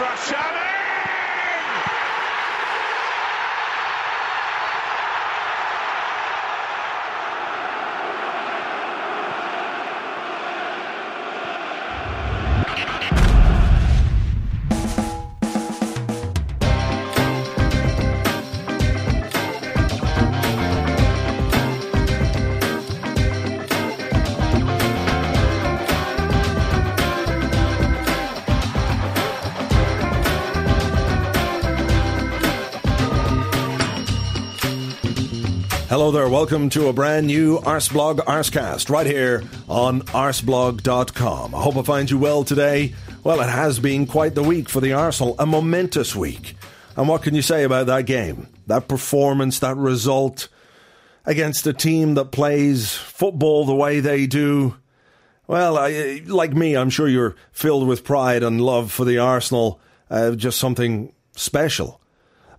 Looks Hello there, welcome to a brand new Arseblog Arsecast right here on arseblog.com. I hope I find you well today. Well, it has been quite the week for the Arsenal, a momentous week. And what can you say about that game? That performance, that result against a team that plays football the way they do? Well, I, like me, I'm sure you're filled with pride and love for the Arsenal, uh, just something special.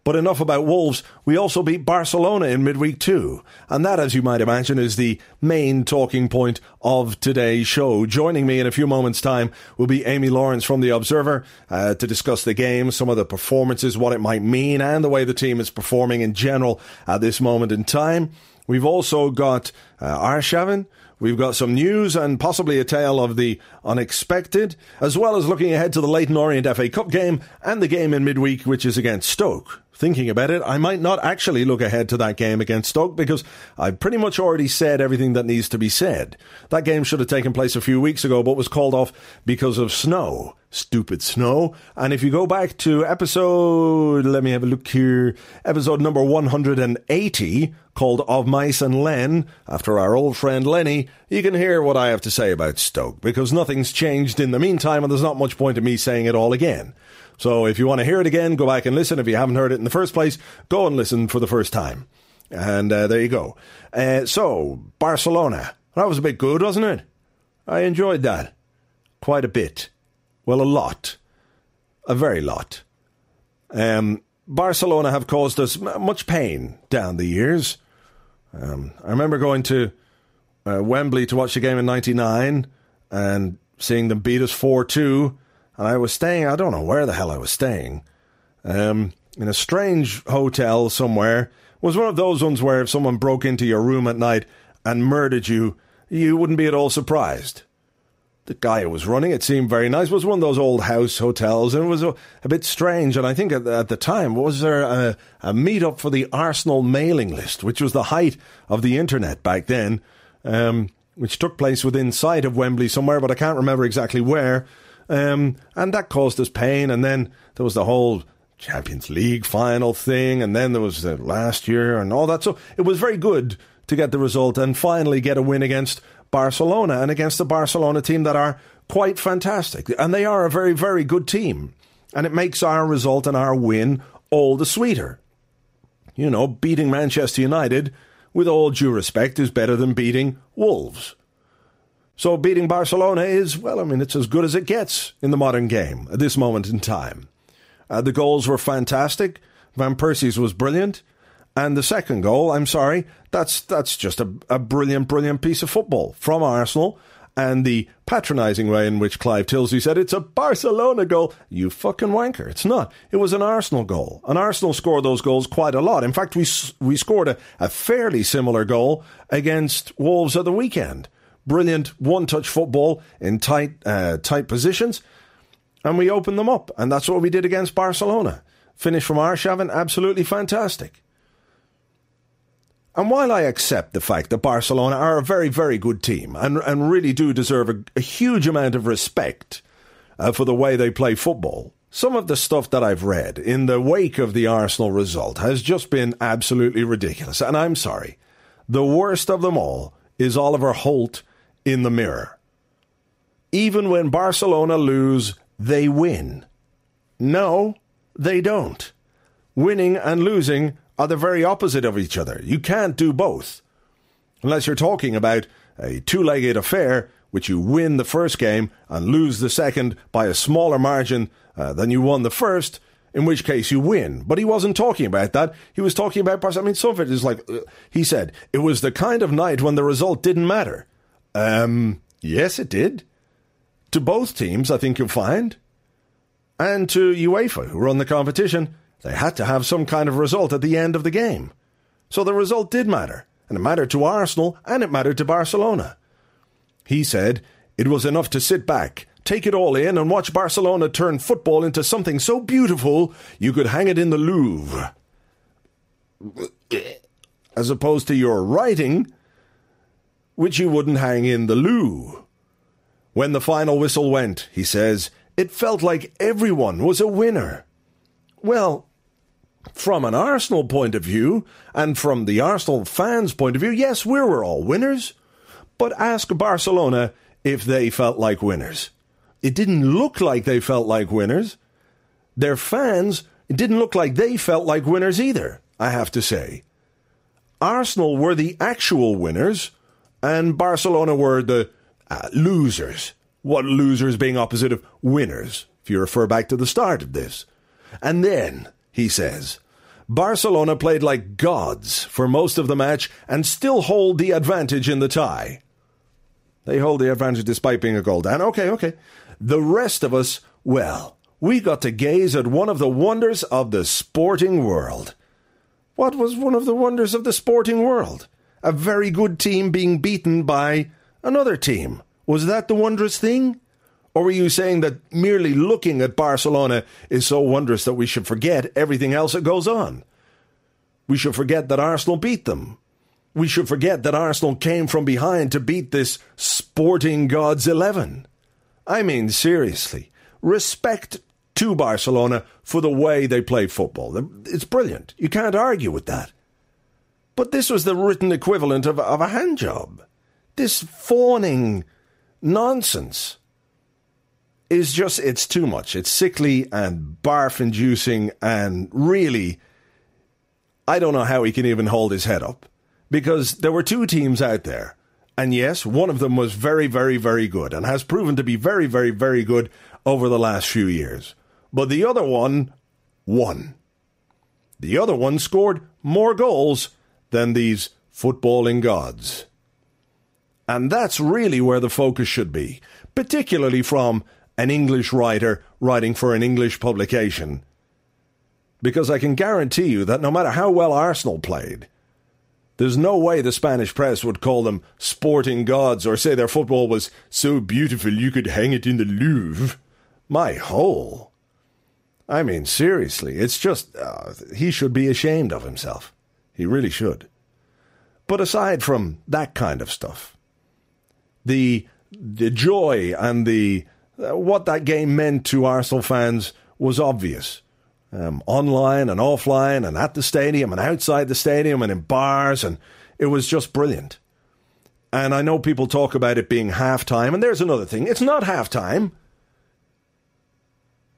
But enough about Wolves. We also beat Barcelona in midweek too. And that, as you might imagine, is the main talking point of today's show. Joining me in a few moments' time will be Amy Lawrence from The Observer uh, to discuss the game, some of the performances, what it might mean, and the way the team is performing in general at this moment in time. We've also got uh, Arshavin. We've got some news and possibly a tale of the unexpected, as well as looking ahead to the Leyton Orient FA Cup game and the game in midweek, which is against Stoke. Thinking about it, I might not actually look ahead to that game against Stoke because I've pretty much already said everything that needs to be said. That game should have taken place a few weeks ago, but was called off because of snow. Stupid snow. And if you go back to episode, let me have a look here, episode number 180, called Of Mice and Len, after our old friend Lenny, you can hear what I have to say about Stoke, because nothing's changed in the meantime, and there's not much point in me saying it all again. So if you want to hear it again, go back and listen. If you haven't heard it in the first place, go and listen for the first time. And uh, there you go. Uh, so, Barcelona. That was a bit good, wasn't it? I enjoyed that. Quite a bit. Well, a lot. A very lot. Um, Barcelona have caused us much pain down the years. Um, I remember going to uh, Wembley to watch the game in 99 and seeing them beat us 4 2 and I was staying, I don't know where the hell I was staying, um, in a strange hotel somewhere. It was one of those ones where if someone broke into your room at night and murdered you, you wouldn't be at all surprised. The guy who was running it seemed very nice. It was one of those old house hotels, and it was a, a bit strange. And I think at the, at the time, was there a, a meet-up for the Arsenal mailing list, which was the height of the internet back then, um, which took place within sight of Wembley somewhere, but I can't remember exactly where. Um, and that caused us pain. And then there was the whole Champions League final thing, and then there was the last year and all that. So it was very good to get the result and finally get a win against Barcelona and against the Barcelona team that are quite fantastic. And they are a very, very good team. And it makes our result and our win all the sweeter. You know, beating Manchester United, with all due respect, is better than beating Wolves. So beating Barcelona is, well, I mean, it's as good as it gets in the modern game at this moment in time. Uh, the goals were fantastic. Van Persie's was brilliant. And the second goal, I'm sorry, that's that's just a, a brilliant, brilliant piece of football from Arsenal. and the patronising way in which Clive Tyldesley said it's a Barcelona goal. You fucking wanker. It's not. It was an Arsenal goal. And Arsenal scored those goals quite a lot. In fact, we, we scored a, a fairly similar goal against Wolves at the weekend. Brilliant one touch football in tight, uh, tight positions. And we opened them up. And that's what we did against Barcelona. Finish from Arshavin, absolutely fantastic. And while I accept the fact that Barcelona are a very, very good team and, and really do deserve a, a huge amount of respect uh, for the way they play football, some of the stuff that I've read in the wake of the Arsenal result has just been absolutely ridiculous. And I'm sorry. The worst of them all is Oliver Holt in the mirror. Even when Barcelona lose, they win. No, they don't. Winning and losing are the very opposite of each other. You can't do both. Unless you're talking about a two legged affair, which you win the first game and lose the second by a smaller margin uh, than you won the first, in which case you win. But he wasn't talking about that. He was talking about I mean, some of it is like, uh, he said, it was the kind of night when the result didn't matter. Um, yes, it did. To both teams, I think you'll find. And to UEFA, who run the competition, they had to have some kind of result at the end of the game. So the result did matter, and it mattered to Arsenal and it mattered to Barcelona. He said it was enough to sit back, take it all in, and watch Barcelona turn football into something so beautiful you could hang it in the Louvre. As opposed to your writing, which you wouldn't hang in the loo. When the final whistle went, he says, it felt like everyone was a winner. Well, from an Arsenal point of view, and from the Arsenal fans' point of view, yes, we were all winners. But ask Barcelona if they felt like winners. It didn't look like they felt like winners. Their fans, it didn't look like they felt like winners either, I have to say. Arsenal were the actual winners, and Barcelona were the uh, losers. What losers being opposite of winners, if you refer back to the start of this. And then he says. Barcelona played like gods for most of the match and still hold the advantage in the tie. They hold the advantage despite being a goal down. Okay, okay. The rest of us, well, we got to gaze at one of the wonders of the sporting world. What was one of the wonders of the sporting world? A very good team being beaten by another team. Was that the wondrous thing? Or were you saying that merely looking at Barcelona is so wondrous that we should forget everything else that goes on? We should forget that Arsenal beat them. We should forget that Arsenal came from behind to beat this sporting gods 11. I mean, seriously, respect to Barcelona for the way they play football. It's brilliant. You can't argue with that. But this was the written equivalent of, of a hand job. This fawning nonsense is just, it's too much. It's sickly and barf inducing and really, I don't know how he can even hold his head up because there were two teams out there. And yes, one of them was very, very, very good and has proven to be very, very, very good over the last few years. But the other one won. The other one scored more goals than these footballing gods. And that's really where the focus should be, particularly from an English writer writing for an English publication. Because I can guarantee you that no matter how well Arsenal played, there's no way the Spanish press would call them sporting gods or say their football was so beautiful you could hang it in the Louvre. My hole. I mean, seriously, it's just. Uh, he should be ashamed of himself. He really should. But aside from that kind of stuff, the the joy and the what that game meant to Arsenal fans was obvious. Um, online and offline and at the stadium and outside the stadium and in bars and it was just brilliant. And I know people talk about it being half time, and there's another thing. It's not half time.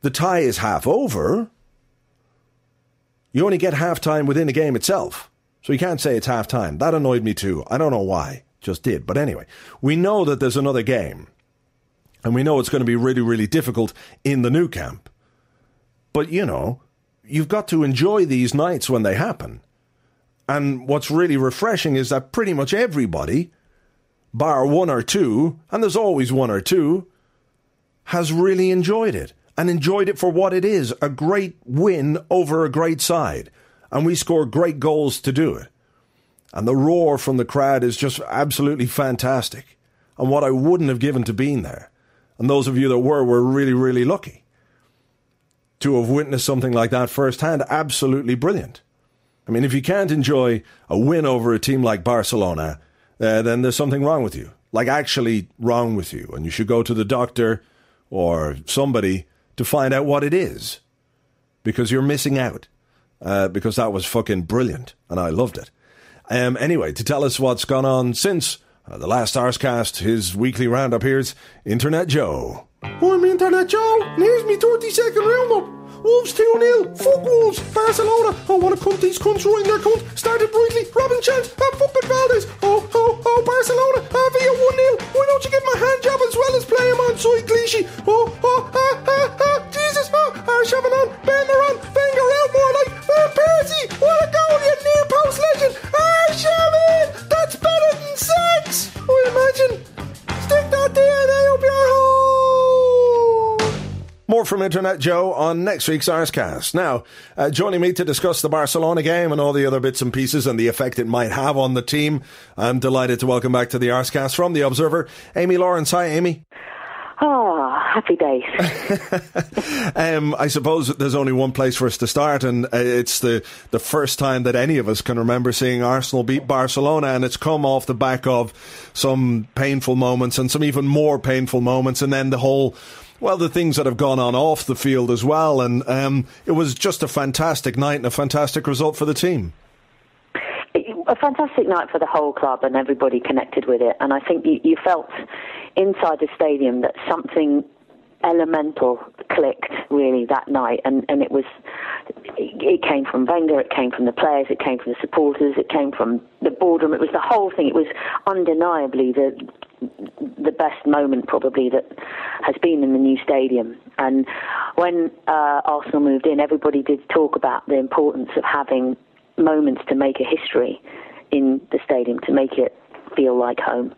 The tie is half over. You only get half time within the game itself. So you can't say it's half time. That annoyed me too. I don't know why. Just did. But anyway, we know that there's another game. And we know it's going to be really, really difficult in the Nou Camp. But, you know, you've got to enjoy these nights when they happen. And what's really refreshing is that pretty much everybody, bar one or two, and there's always one or two, has really enjoyed it and enjoyed it for what it is a great win over a great side. And we score great goals to do it. And the roar from the crowd is just absolutely fantastic. And what I wouldn't have given to being there. And those of you that were were really, really lucky to have witnessed something like that firsthand. Absolutely brilliant. I mean, if you can't enjoy a win over a team like Barcelona, uh, then there's something wrong with you. Like, actually wrong with you. And you should go to the doctor or somebody to find out what it is. Because you're missing out. Uh, because that was fucking brilliant. And I loved it. Um, anyway, to tell us what's gone on since uh, the last Arsecast, his weekly roundup, here's Internet Joe. I'm Internet Joe, and here's me 30 second roundup. Wolves 2 0. Fuck Wolves. Barcelona. I want to cunt these cunts right in their cunt. Started brightly. Robin Chance. And fucking Valdés. Oh, oh, oh, From Internet Joe on next week's Arsecast. Now, uh, joining me to discuss the Barcelona game and all the other bits and pieces and the effect it might have on the team, I'm delighted to welcome back to the Arsecast from The Observer, Amy Lawrence. Hi, Amy. Oh, happy days. um, I suppose there's only one place for us to start, and uh, it's the, the first time that any of us can remember seeing Arsenal beat Barcelona, and it's come off the back of some painful moments and some even more painful moments, and then the whole well, the things that have gone on off the field as well. And um, it was just a fantastic night and a fantastic result for the team. A fantastic night for the whole club and everybody connected with it. And I think you, you felt inside the stadium that something elemental clicked really that night and and it was it came from Wenger it came from the players it came from the supporters it came from the boardroom it was the whole thing it was undeniably the the best moment probably that has been in the new stadium and when uh, Arsenal moved in everybody did talk about the importance of having moments to make a history in the stadium to make it feel like home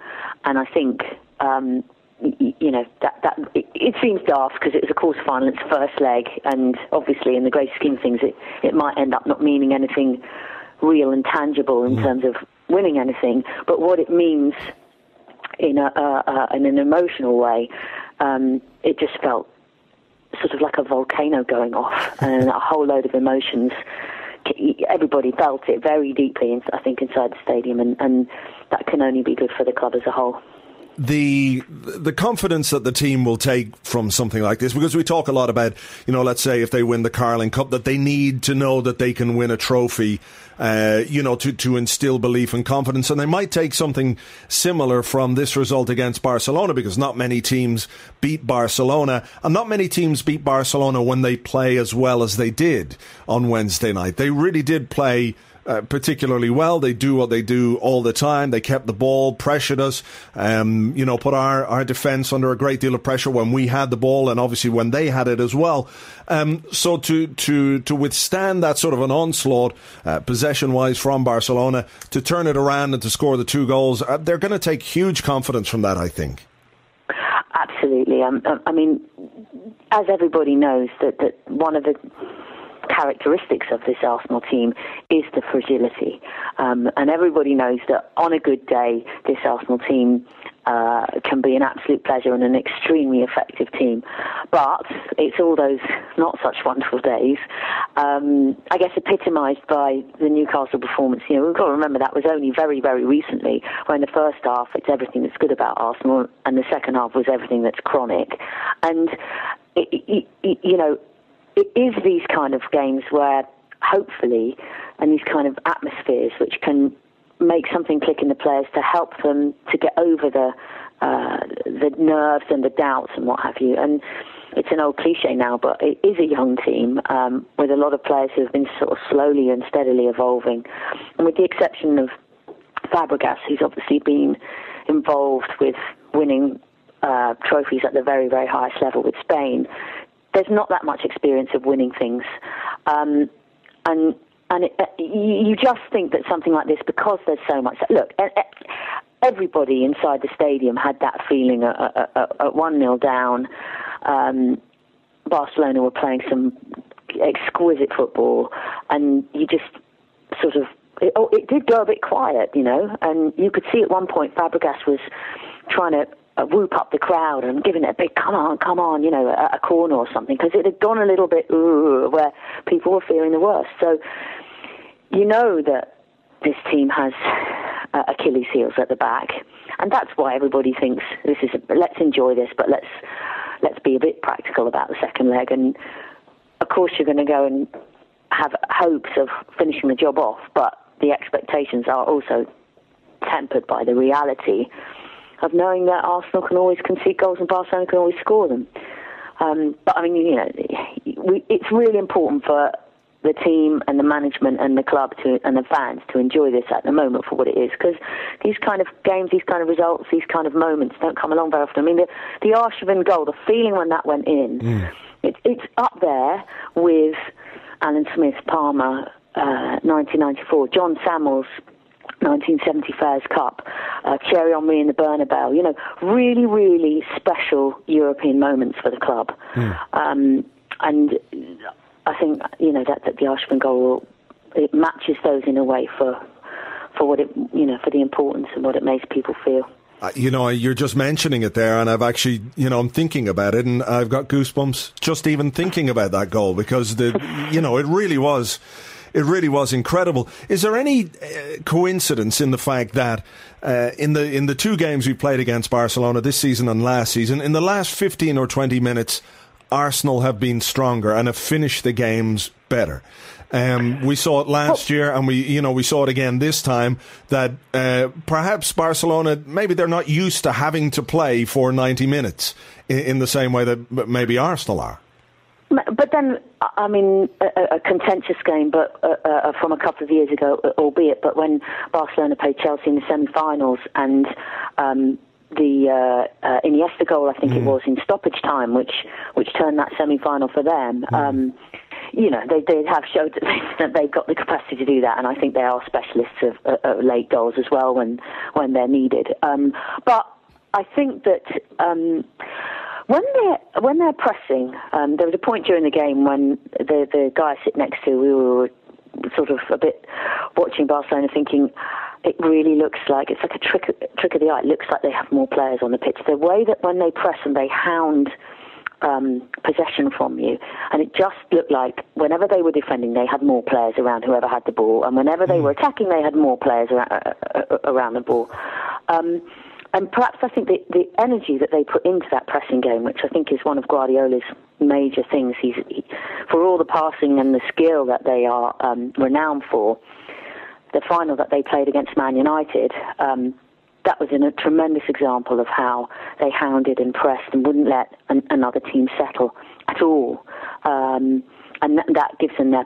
and I think um, you know that that it, it seems daft because it was a quarter final, it's first leg, and obviously in the great scheme of things, it it might end up not meaning anything real and tangible in mm. terms of winning anything. But what it means in a uh, in an emotional way, um, it just felt sort of like a volcano going off, and a whole load of emotions. Everybody felt it very deeply, I think, inside the stadium, and, and that can only be good for the club as a whole the the confidence that the team will take from something like this because we talk a lot about you know let's say if they win the Carling Cup that they need to know that they can win a trophy uh, you know to to instill belief and confidence. And they might take something similar from this result against Barcelona because not many teams beat Barcelona and not many teams beat Barcelona when they play as well as they did on Wednesday night. They really did play uh, particularly well. They do what they do all the time. They kept the ball, pressured us, um, you know, put our, our defence under a great deal of pressure when we had the ball and obviously when they had it as well. Um, so to, to, to withstand that sort of an onslaught, uh, possession wise from Barcelona, to turn it around and to score the two goals, uh, they're going to take huge confidence from that, I think. Absolutely. Um, I mean, as everybody knows, that, that one of the characteristics of this Arsenal team is the fragility. Um, and everybody knows that on a good day, this Arsenal team uh, can be an absolute pleasure and an extremely effective team. But it's all those not such wonderful days, um, I guess, epitomised by the Newcastle performance. You know, we've got to remember that was only very, very recently, when the first half it's everything that's good about Arsenal, and the second half was everything that's chronic. And it, it, you know, it is these kind of games where hopefully, and these kind of atmospheres which can make something click in the players to help them to get over the uh, the nerves and the doubts and what have you. And it's an old cliche now, but it is a young team um, with a lot of players who have been sort of slowly and steadily evolving. And with the exception of Fabregas, who's obviously been involved with winning uh, trophies at the very, very highest level with Spain, there's not that much experience of winning things, um, and and it, uh, you just think that something like this, because there's so much. Look, everybody inside the stadium had that feeling at 1 0 down. Um, Barcelona were playing some exquisite football, and you just sort of. It, oh, it did go a bit quiet, you know, and you could see at one point Fabregas was trying to uh, whoop up the crowd and giving it a big come on, come on, you know, a, a corner or something, because it had gone a little bit ooh, where people were feeling the worst. So you know that this team has uh, Achilles heels at the back, and that's why everybody thinks this is. A, let's enjoy this, but let's let's be a bit practical about the second leg. And of course, you're going to go and have hopes of finishing the job off, but the expectations are also tempered by the reality of knowing that Arsenal can always concede goals and Barcelona can always score them. Um, but I mean, you know, we, it's really important for the team and the management and the club to and the fans to enjoy this at the moment for what it is because these kind of games, these kind of results, these kind of moments don't come along very often. I mean, the, the Arshavin goal, the feeling when that went in, mm. it, it's up there with Alan Smith, Parma, uh, 1994, Jon Sammels. 1970 Fairs Cup, uh, Thierry Henry in the Bernabeu, you know, really, really special European moments for the club. Mm. Um, and I think you know that, that the Arshavin goal it matches those in a way for for what it you know for the importance and what it makes people feel. Uh, you know, you're just mentioning it there, and I've actually, you know, I'm thinking about it, and I've got goosebumps just even thinking about that goal because the, you know, it really was, it really was incredible. Is there any uh, coincidence in the fact that uh, in the in the two games we played against Barcelona this season and last season, in the last 15 or 20 minutes, Arsenal have been stronger and have finished the games better. Um, we saw it last year, and we, you know, we saw it again this time. That uh, perhaps Barcelona, maybe they're not used to having to play for ninety minutes in, in the same way that maybe Arsenal are. But then, I mean, a, a contentious game, but uh, uh, from a couple of years ago, albeit. But when Barcelona played Chelsea in the semi-finals, and um, the uh, uh, Iniesta goal, I think mm. it was in stoppage time, which which turned that semi final for them. Mm. Um, you know, they, they have showed that, they, that they've got the capacity to do that, and I think they are specialists of, uh, late goals as well when when they're needed. Um, but I think that. Um, when they're when they're pressing, um, there was a point during the game when the the guy I sit next to, we were sort of a bit watching Barcelona, thinking, it really looks like it's like a trick trick of the eye. It looks like they have more players on the pitch. The way that when they press and they hound um, possession from you, and it just looked like whenever they were defending, they had more players around whoever had the ball, and whenever they hmm. were attacking, they had more players around, uh, around the ball. Um, and perhaps I think the, the energy that they put into that pressing game, which I think is one of Guardiola's major things, he's he, for all the passing and the skill that they are um, renowned for the final that they played against Man United, um, that was a tremendous example of how they hounded and pressed and wouldn't let an, another team settle at all. Um, and th- that gives them their.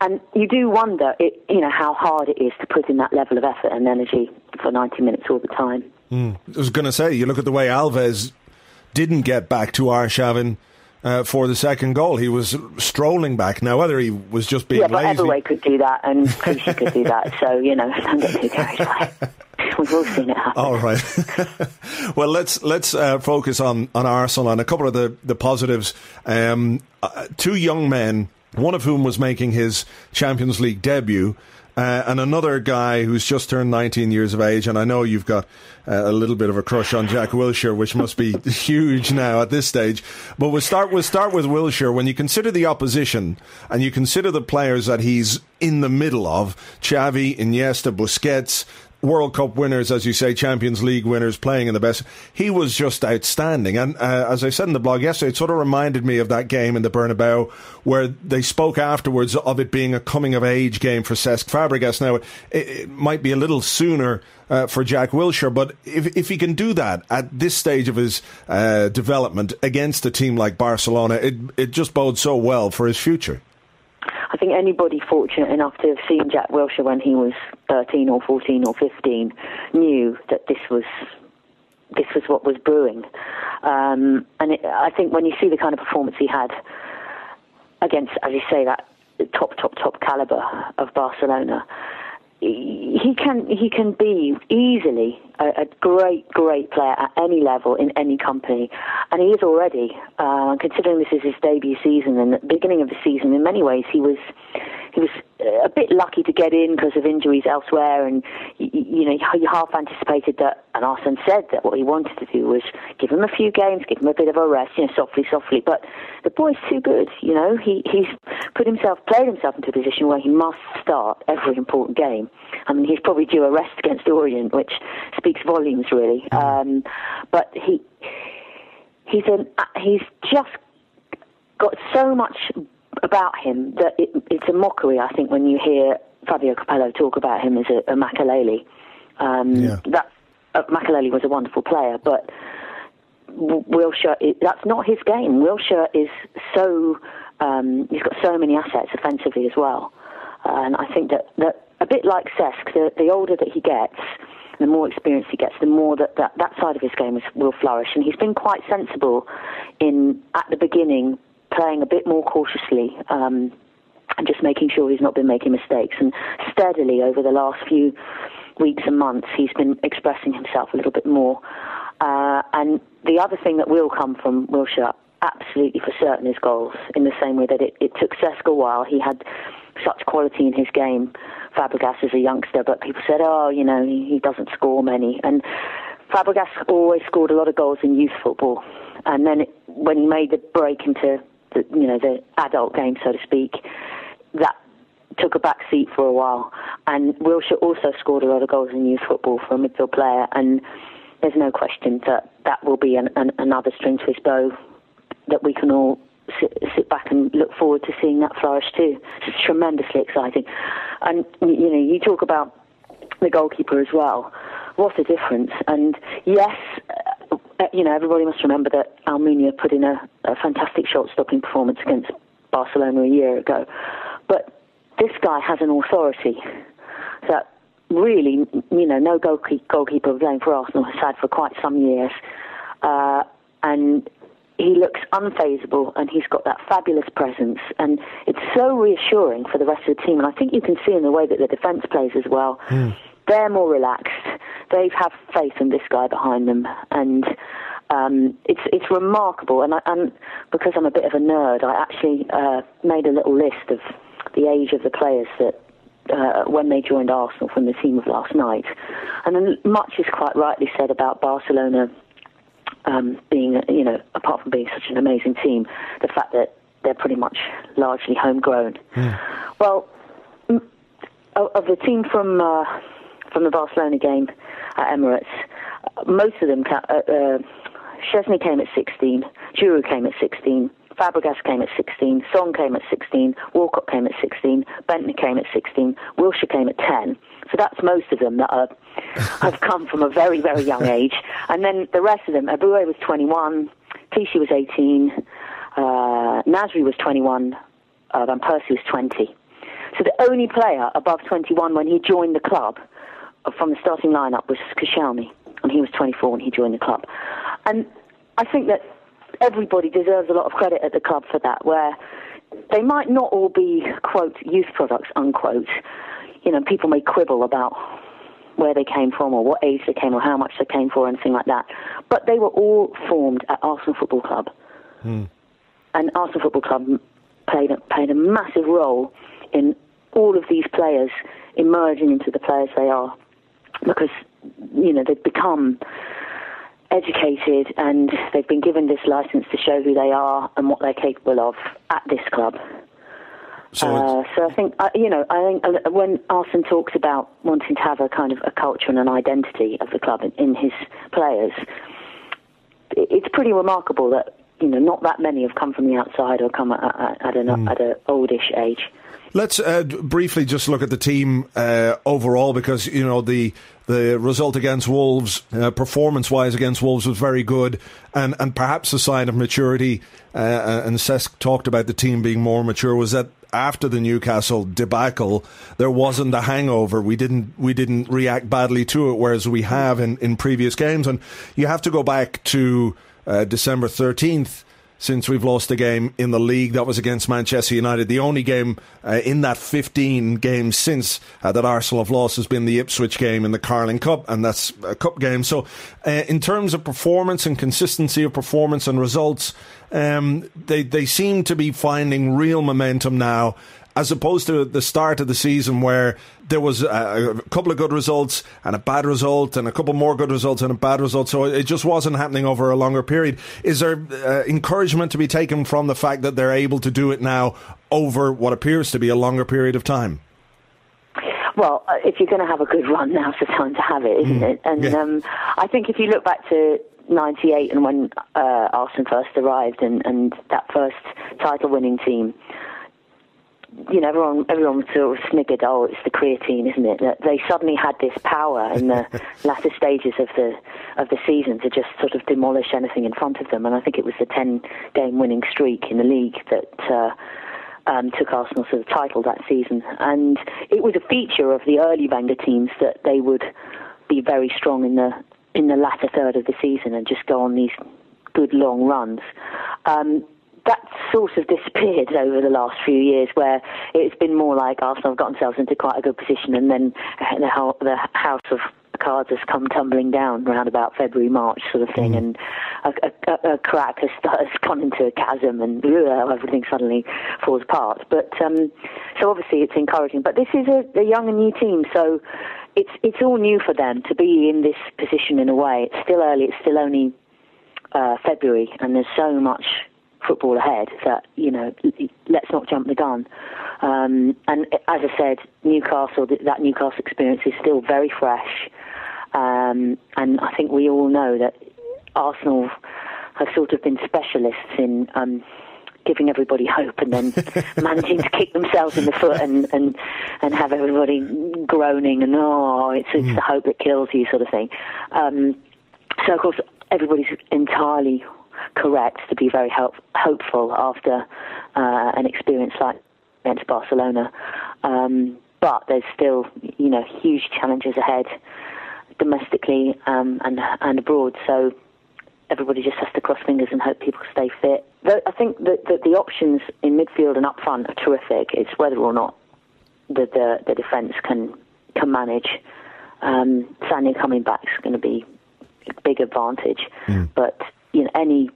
And you do wonder, it, you know, how hard it is to put in that level of effort and energy for 90 minutes all the time. Mm. I was going to say, you look at the way Alves didn't get back to Arshavin uh, for the second goal. He was strolling back. Now, whether he was just being lazy. yeah, but lazy, Eboué could do that, and Clichy could do that. So you know, don't get too carried away. We've all seen it happen. All right. well, let's let's uh, focus on on Arsenal and a couple of the the positives. Um, uh, two young men, one of whom was making his Champions League debut. Uh, and another guy who's just turned 19 years of age, and I know you've got uh, a little bit of a crush on Jack Wilshere, which must be huge now at this stage. But we'll start, we'll start with Wilshere. When you consider the opposition and you consider the players that he's in the middle of, Xavi, Iniesta, Busquets, World Cup winners, as you say, Champions League winners, playing in the best. He was just outstanding. And uh, as I said in the blog yesterday, it sort of reminded me of that game in the Bernabeu where they spoke afterwards of it being a coming of age game for Cesc Fabregas. Now, it, it might be a little sooner uh, for Jack Wilshere, but if, if he can do that at this stage of his uh, development against a team like Barcelona, it, it just bodes so well for his future. Think anybody fortunate enough to have seen Jack Wilshere when he was 13 or 14 or 15 knew that this was this was what was brewing. Um, and it, I think when you see the kind of performance he had against, as you say, that top, top, top caliber of Barcelona, he can he can be easily a, a, great great player at any level in any company, and he is already. Uh, considering this is his debut season and the beginning of the season, in many ways he was he was a bit lucky to get in because of injuries elsewhere, and you, you know you half anticipated that. And Arsene said that what he wanted to do was give him a few games, give him a bit of a rest, you know, softly, softly. But the boy's too good, you know. He he's put himself, played himself into a position where he must start every important game. I mean, he's probably due a rest against Orient, which speaks volumes, really. Mm. Um, but he he's an he's just got so much about him that it, it's a mockery, I think, when you hear Fabio Capello talk about him as a, a Makelele. Um, yeah. That uh, Makelele was a wonderful player, but Wilshere, that's not his game. Wilshere is so um, he's got so many assets offensively as well, uh, and I think that, that a bit like Cesc, the, the older that he gets, the more experience he gets, the more that, that that side of his game is, will flourish. And he's been quite sensible in at the beginning playing a bit more cautiously um, and just making sure he's not been making mistakes. And steadily over the last few weeks and months, he's been expressing himself a little bit more. Uh, and the other thing that will come from Wilshere, absolutely for certain, is goals. In the same way that it, it took Cesc a while, he had such quality in his game. Fabregas as a youngster, but people said, "Oh, you know, he, he doesn't score many." And Fabregas always scored a lot of goals in youth football, and then it, when he made the break into the, you know, the adult game, so to speak, that took a back seat for a while. And Wilshere also scored a lot of goals in youth football for a midfield player, and there's no question that that will be an, an, another string to his bow that we can all sit, sit, back and look forward to seeing that flourish too. It's tremendously exciting. And, you know, you talk about the goalkeeper as well. What a difference. And yes, you know, everybody must remember that Almunia put in a, a fantastic shot-stopping performance against Barcelona a year ago. But this guy has an authority that really, you know, no goalkeeper playing for Arsenal has had for quite some years. Uh, and he looks unfazable and he's got that fabulous presence and it's so reassuring for the rest of the team and I think you can see in the way that the defence plays as well. Mm they're more relaxed. They have faith in this guy behind them, and um, it's it's remarkable. And, I, and because I'm a bit of a nerd, I actually uh, made a little list of the age of the players that uh, when they joined Arsenal from the team of last night. And then much is quite rightly said about Barcelona um, being, you know, apart from being such an amazing team, the fact that they're pretty much largely homegrown. Yeah. Well, of the team from uh, from the Barcelona game at Emirates, most of them. Uh, uh, Szczesny came at 16, Djourou came at 16, Fabregas came at 16, Song came at 16, Walcott came at 16, Bendtner came at 16, Wilshere came at 10. So that's most of them that are, have come from a very, very young age. And then the rest of them, Eboué was 21, Clichy was 18, uh, Nasri was 21, uh, Van Persie was 20. So the only player above 21 when he joined the club from the starting lineup was Koscielny, and he was 24 when he joined the club. And I think that everybody deserves a lot of credit at the club for that, where they might not all be, quote, youth products, unquote. You know, people may quibble about where they came from or what age they came or how much they came for or anything like that. But they were all formed at Arsenal Football Club. Hmm. And Arsenal Football Club played a, played a massive role in all of these players emerging into the players they are because, you know, they've become educated and they've been given this license to show who they are and what they're capable of at this club. So, Uh, so I think, uh, you know, I think when Arsene talks about wanting to have a kind of a culture and an identity of the club in, in his players, it's pretty remarkable that you know not that many have come from the outside or come at, at, at an Hmm. at an oldish age. Let's uh, briefly just look at the team uh, overall because you know the the result against Wolves, uh, performance wise against Wolves, was very good, and and perhaps a sign of maturity. Uh, and Cesc talked about the team being more mature. Was that after the Newcastle debacle, there wasn't a hangover. We didn't we didn't react badly to it, whereas we have in, in previous games. And you have to go back to uh, December thirteenth since we've lost a game in the league. That was against Manchester United. The only game uh, in that 15 games since uh, that Arsenal have lost has been the Ipswich game in the Carling Cup, and that's a cup game. So, uh, in terms of performance and consistency of performance and results, um, they they seem to be finding real momentum now. As opposed to the start of the season where there was a, a couple of good results and a bad result and a couple more good results and a bad result. So it just wasn't happening over a longer period. Is there uh, encouragement to be taken from the fact that they're able to do it now over what appears to be a longer period of time? Well, uh, if you're going to have a good run, now's the time to have it, isn't it? And Yeah. um, I think if you look back to '98 and when uh, Arsenal first arrived and, and that first title-winning team, you know, everyone everyone sort of sniggered, "Oh, it's the creatine, isn't it?" That they suddenly had this power in the latter stages of the of the season to just sort of demolish anything in front of them. And I think it was the 10-game winning streak in the league that. Uh, um, took Arsenal to the title that season, and it was a feature of the early Wenger teams that they would be very strong in the in the latter third of the season and just go on these good long runs. Um, that sort of disappeared over the last few years, where it's been more like Arsenal have got themselves into quite a good position, and then the, ho- the house of cards has come tumbling down around about February, March, sort of thing, and a, a, a crack has, has gone into a chasm, and uh, everything suddenly falls apart. But um, so obviously it's encouraging. But this is a, a young and new team, so it's it's all new for them to be in this position in a way. It's still early. It's still only uh, February, and there's so much football ahead that you know let's not jump the gun. Um, and as I said, Newcastle that Newcastle experience is still very fresh, um, and I think we all know that Arsenal have sort of been specialists in. Um, Giving everybody hope and then managing to kick themselves in the foot and, and, and have everybody groaning and oh it's it's the hope that kills you sort of thing. Um, so of course everybody's entirely correct to be very help, hopeful after uh, an experience like against Barcelona. Um, but there's still, you know, huge challenges ahead domestically um, and and abroad. So everybody just has to cross fingers and hope people stay fit. Though I think that, that the options in midfield and up front are terrific. It's whether or not the the, the defence can can manage. Um, Sanya coming back is going to be a big advantage, but you know any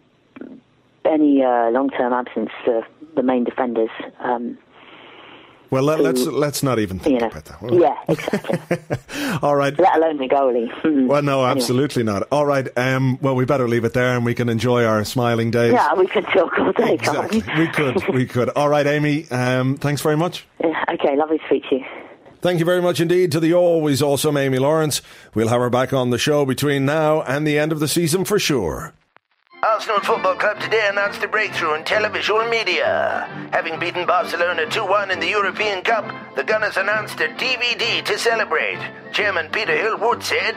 any uh, long term absence for the main defenders. Um, Well, let, let's let's not even think you know, about that. Well, yeah, exactly. All right. Let alone the goalie. Hmm. Well, no, Anyway. absolutely not. All right. Um, well, we better leave it there, and we can enjoy our smiling days. Yeah, we could talk all day, can't Exactly. We could. We could. All right, Amy. Um, thanks very much. Yeah, okay, lovely to speak to you. Thank you very much indeed to the always awesome Amy Lawrence. We'll have her back on the show between now and the end of the season for sure. Arsenal Football Club today announced a breakthrough in televisual media. Having beaten Barcelona 2 1 in the European Cup, the Gunners announced a DVD to celebrate. Chairman Peter Hill-Wood said,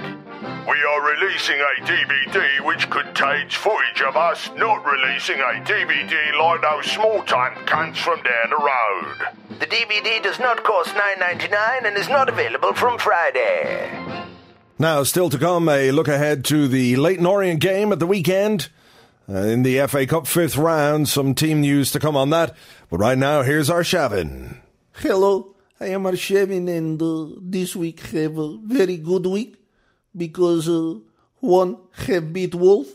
We are releasing a DVD which contains footage of us not releasing a DVD like those small time cunts from down the road. The DVD does not cost $9.99 and is not available from Friday. Now, still to come, a look ahead to the Leyton Orient game at the weekend. Uh, in the FA Cup fifth round, some team news to come on that. But right now, here's Arshavin. Hello, I am Arshavin, and uh, this week have a very good week because uh, one have beat Wolf,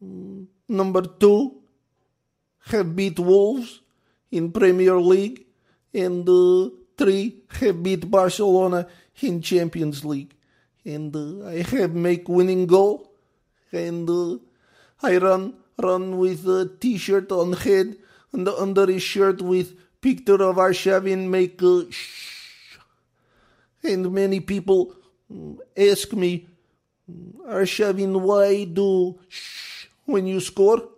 mm, number two have beat Wolves in Premier League, and uh, three have beat Barcelona in Champions League, and uh, I have make winning goal, and. Uh, I run run with a t-shirt on head and under his shirt with picture of Arshavin make a shh. And many people ask me, Arshavin, why do shh when you score?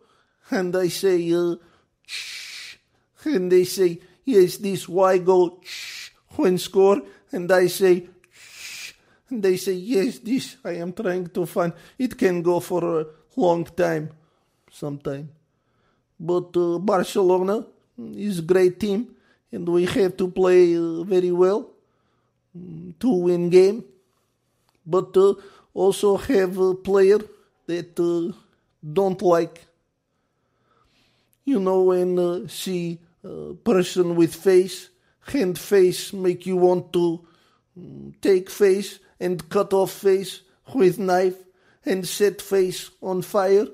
And I say, uh, shh. And they say, yes, this why go shh when score? And I say, shh. And they say, yes, this I am trying to find. It can go for a long time, sometime. But uh, Barcelona is a great team, and we have to play uh, very well to win game. But uh, also have a player that uh, don't like. You know when uh, see a person with face, hand face, make you want to um, take face and cut off face with knife and set face on fire,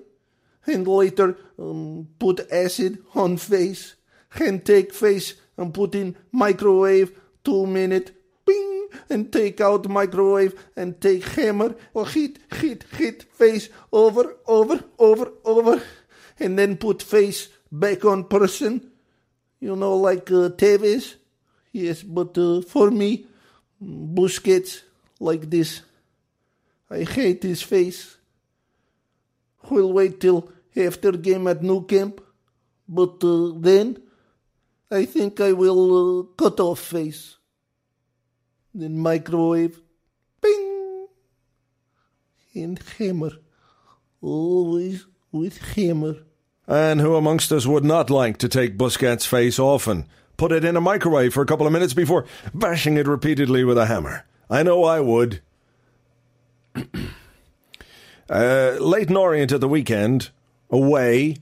and later um, put acid on face, and take face and put in microwave two minute, ping, and take out microwave and take hammer or hit, hit, hit face over, over, over, over, and then put face back on person, you know, like uh, Tevez. Yes, but uh, for me, Busquets like this. I hate his face. We'll wait till after game at Nou Camp, but uh, then I think I will uh, cut off face. Then microwave, ping, and hammer. Always with hammer. And who amongst us would not like to take Busquets' face off and put it in a microwave for a couple of minutes before bashing it repeatedly with a hammer? I know I would. Uh, Leyton Orient at the weekend, away.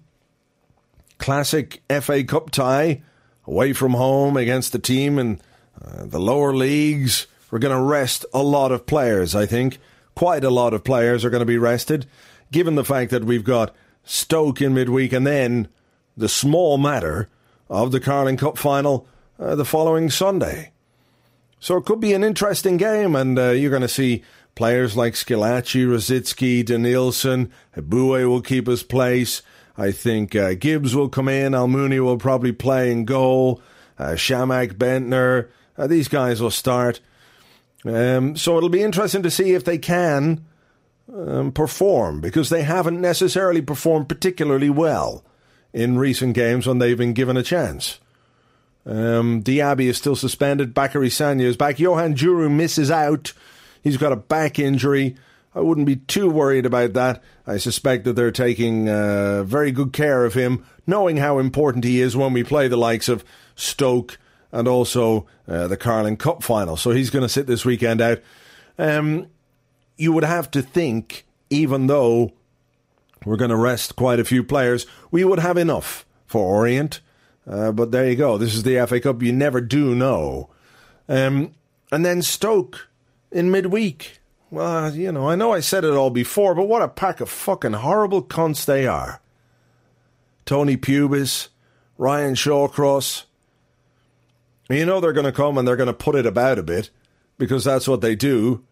Classic FA Cup tie, away from home against the team in uh, the lower leagues. We're going to rest a lot of players, I think. Quite a lot of players are going to be rested, given the fact that we've got Stoke in midweek and then the small matter of the Carling Cup final uh, the following Sunday. So it could be an interesting game, and uh, you're going to see players like Squillaci, Rosicky, Denilson. Eboué will keep his place. I think uh, Gibbs will come in. Almunia will probably play in goal. Uh, Chamakh, Bendtner. Uh, these guys will start. Um, so it'll be interesting to see if they can um, perform because they haven't necessarily performed particularly well in recent games when they've been given a chance. Um, Diaby is still suspended. Bakary Sagna is back. Johan Djourou misses out. He's got a back injury. I wouldn't be too worried about that. I suspect that they're taking uh, very good care of him, knowing how important he is when we play the likes of Stoke and also uh, the Carling Cup final. So he's going to sit this weekend out. Um, you would have to think, even though we're going to rest quite a few players, we would have enough for Orient. Uh, but there you go. This is the FA Cup. You never do know. Um, and then Stoke in midweek. Well, uh, you know, I know I said it all before, but what a pack of fucking horrible cunts they are. Tony Pulis, Ryan Shawcross. You know they're going to come and they're going to put it about a bit because that's what they do.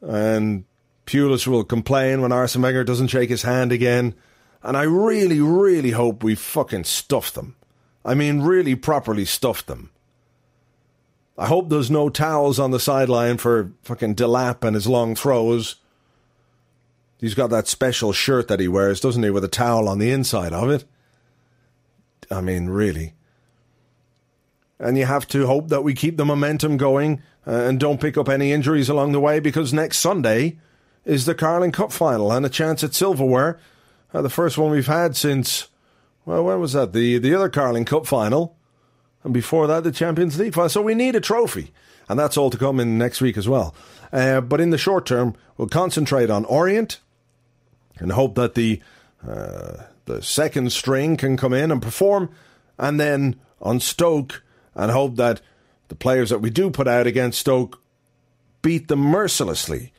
And Pulis will complain when Arsene Wenger doesn't shake his hand again. And I really, really hope we fucking stuff them. I mean, really properly stuff them. I hope there's no towels on the sideline for fucking Delap and his long throws. He's got that special shirt that he wears, doesn't he, with a towel on the inside of it? I mean, really. And you have to hope that we keep the momentum going uh, and don't pick up any injuries along the way because next Sunday is the Carling Cup final and a chance at silverware. Uh, the first one we've had since, well, when was that? The, the other Carling Cup final. And before that, the Champions League final. So we need a trophy. And that's all to come in next week as well. Uh, but in the short term, we'll concentrate on Orient and hope that the uh, the second string can come in and perform, and then on Stoke and hope that the players that we do put out against Stoke beat them mercilessly.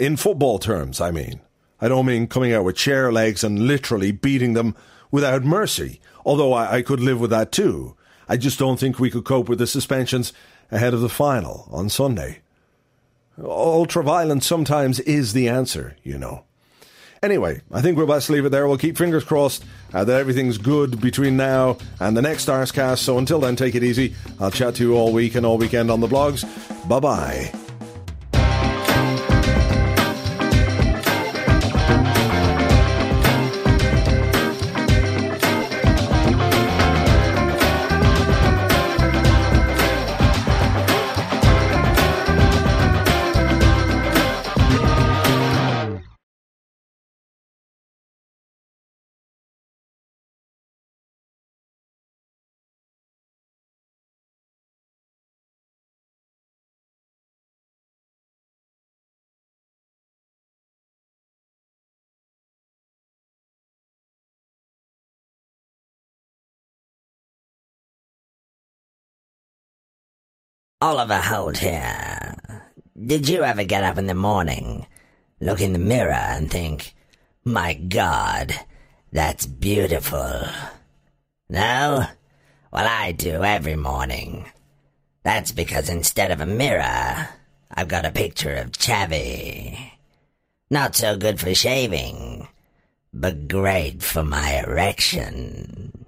In football terms, I mean. I don't mean coming out with chair legs and literally beating them without mercy, although I, I could live with that too. I just don't think we could cope with the suspensions ahead of the final on Sunday. Ultra violence sometimes is the answer, you know. Anyway, I think we'll best leave it there. We'll keep fingers crossed uh, that everything's good between now and the next Arsecast. So until then, take it easy. I'll chat to you all week and all weekend on the blogs. Bye bye. Oliver Holt here. Did you ever get up in the morning, look in the mirror, and think, my God, that's beautiful? No? Well, I do every morning. That's because instead of a mirror, I've got a picture of Xavi. Not so good for shaving, but great for my erection.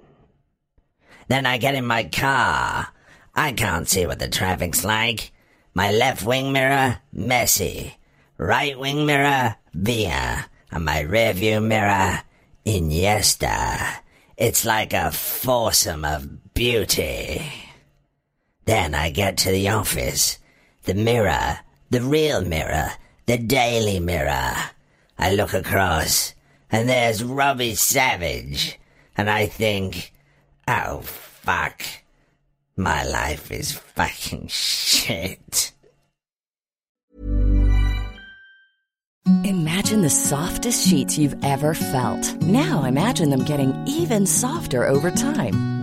Then I get in my car I can't see what the traffic's like. My left wing mirror, Messi. Right wing mirror, Villa. And my rear view mirror, Iniesta. It's like a foursome of beauty. Then I get to the office. The mirror, the real mirror, the daily mirror. I look across, and there's Robbie Savage. And I think, oh, fuck. My life is fucking shit. Imagine the softest sheets you've ever felt. Now imagine them getting even softer over time.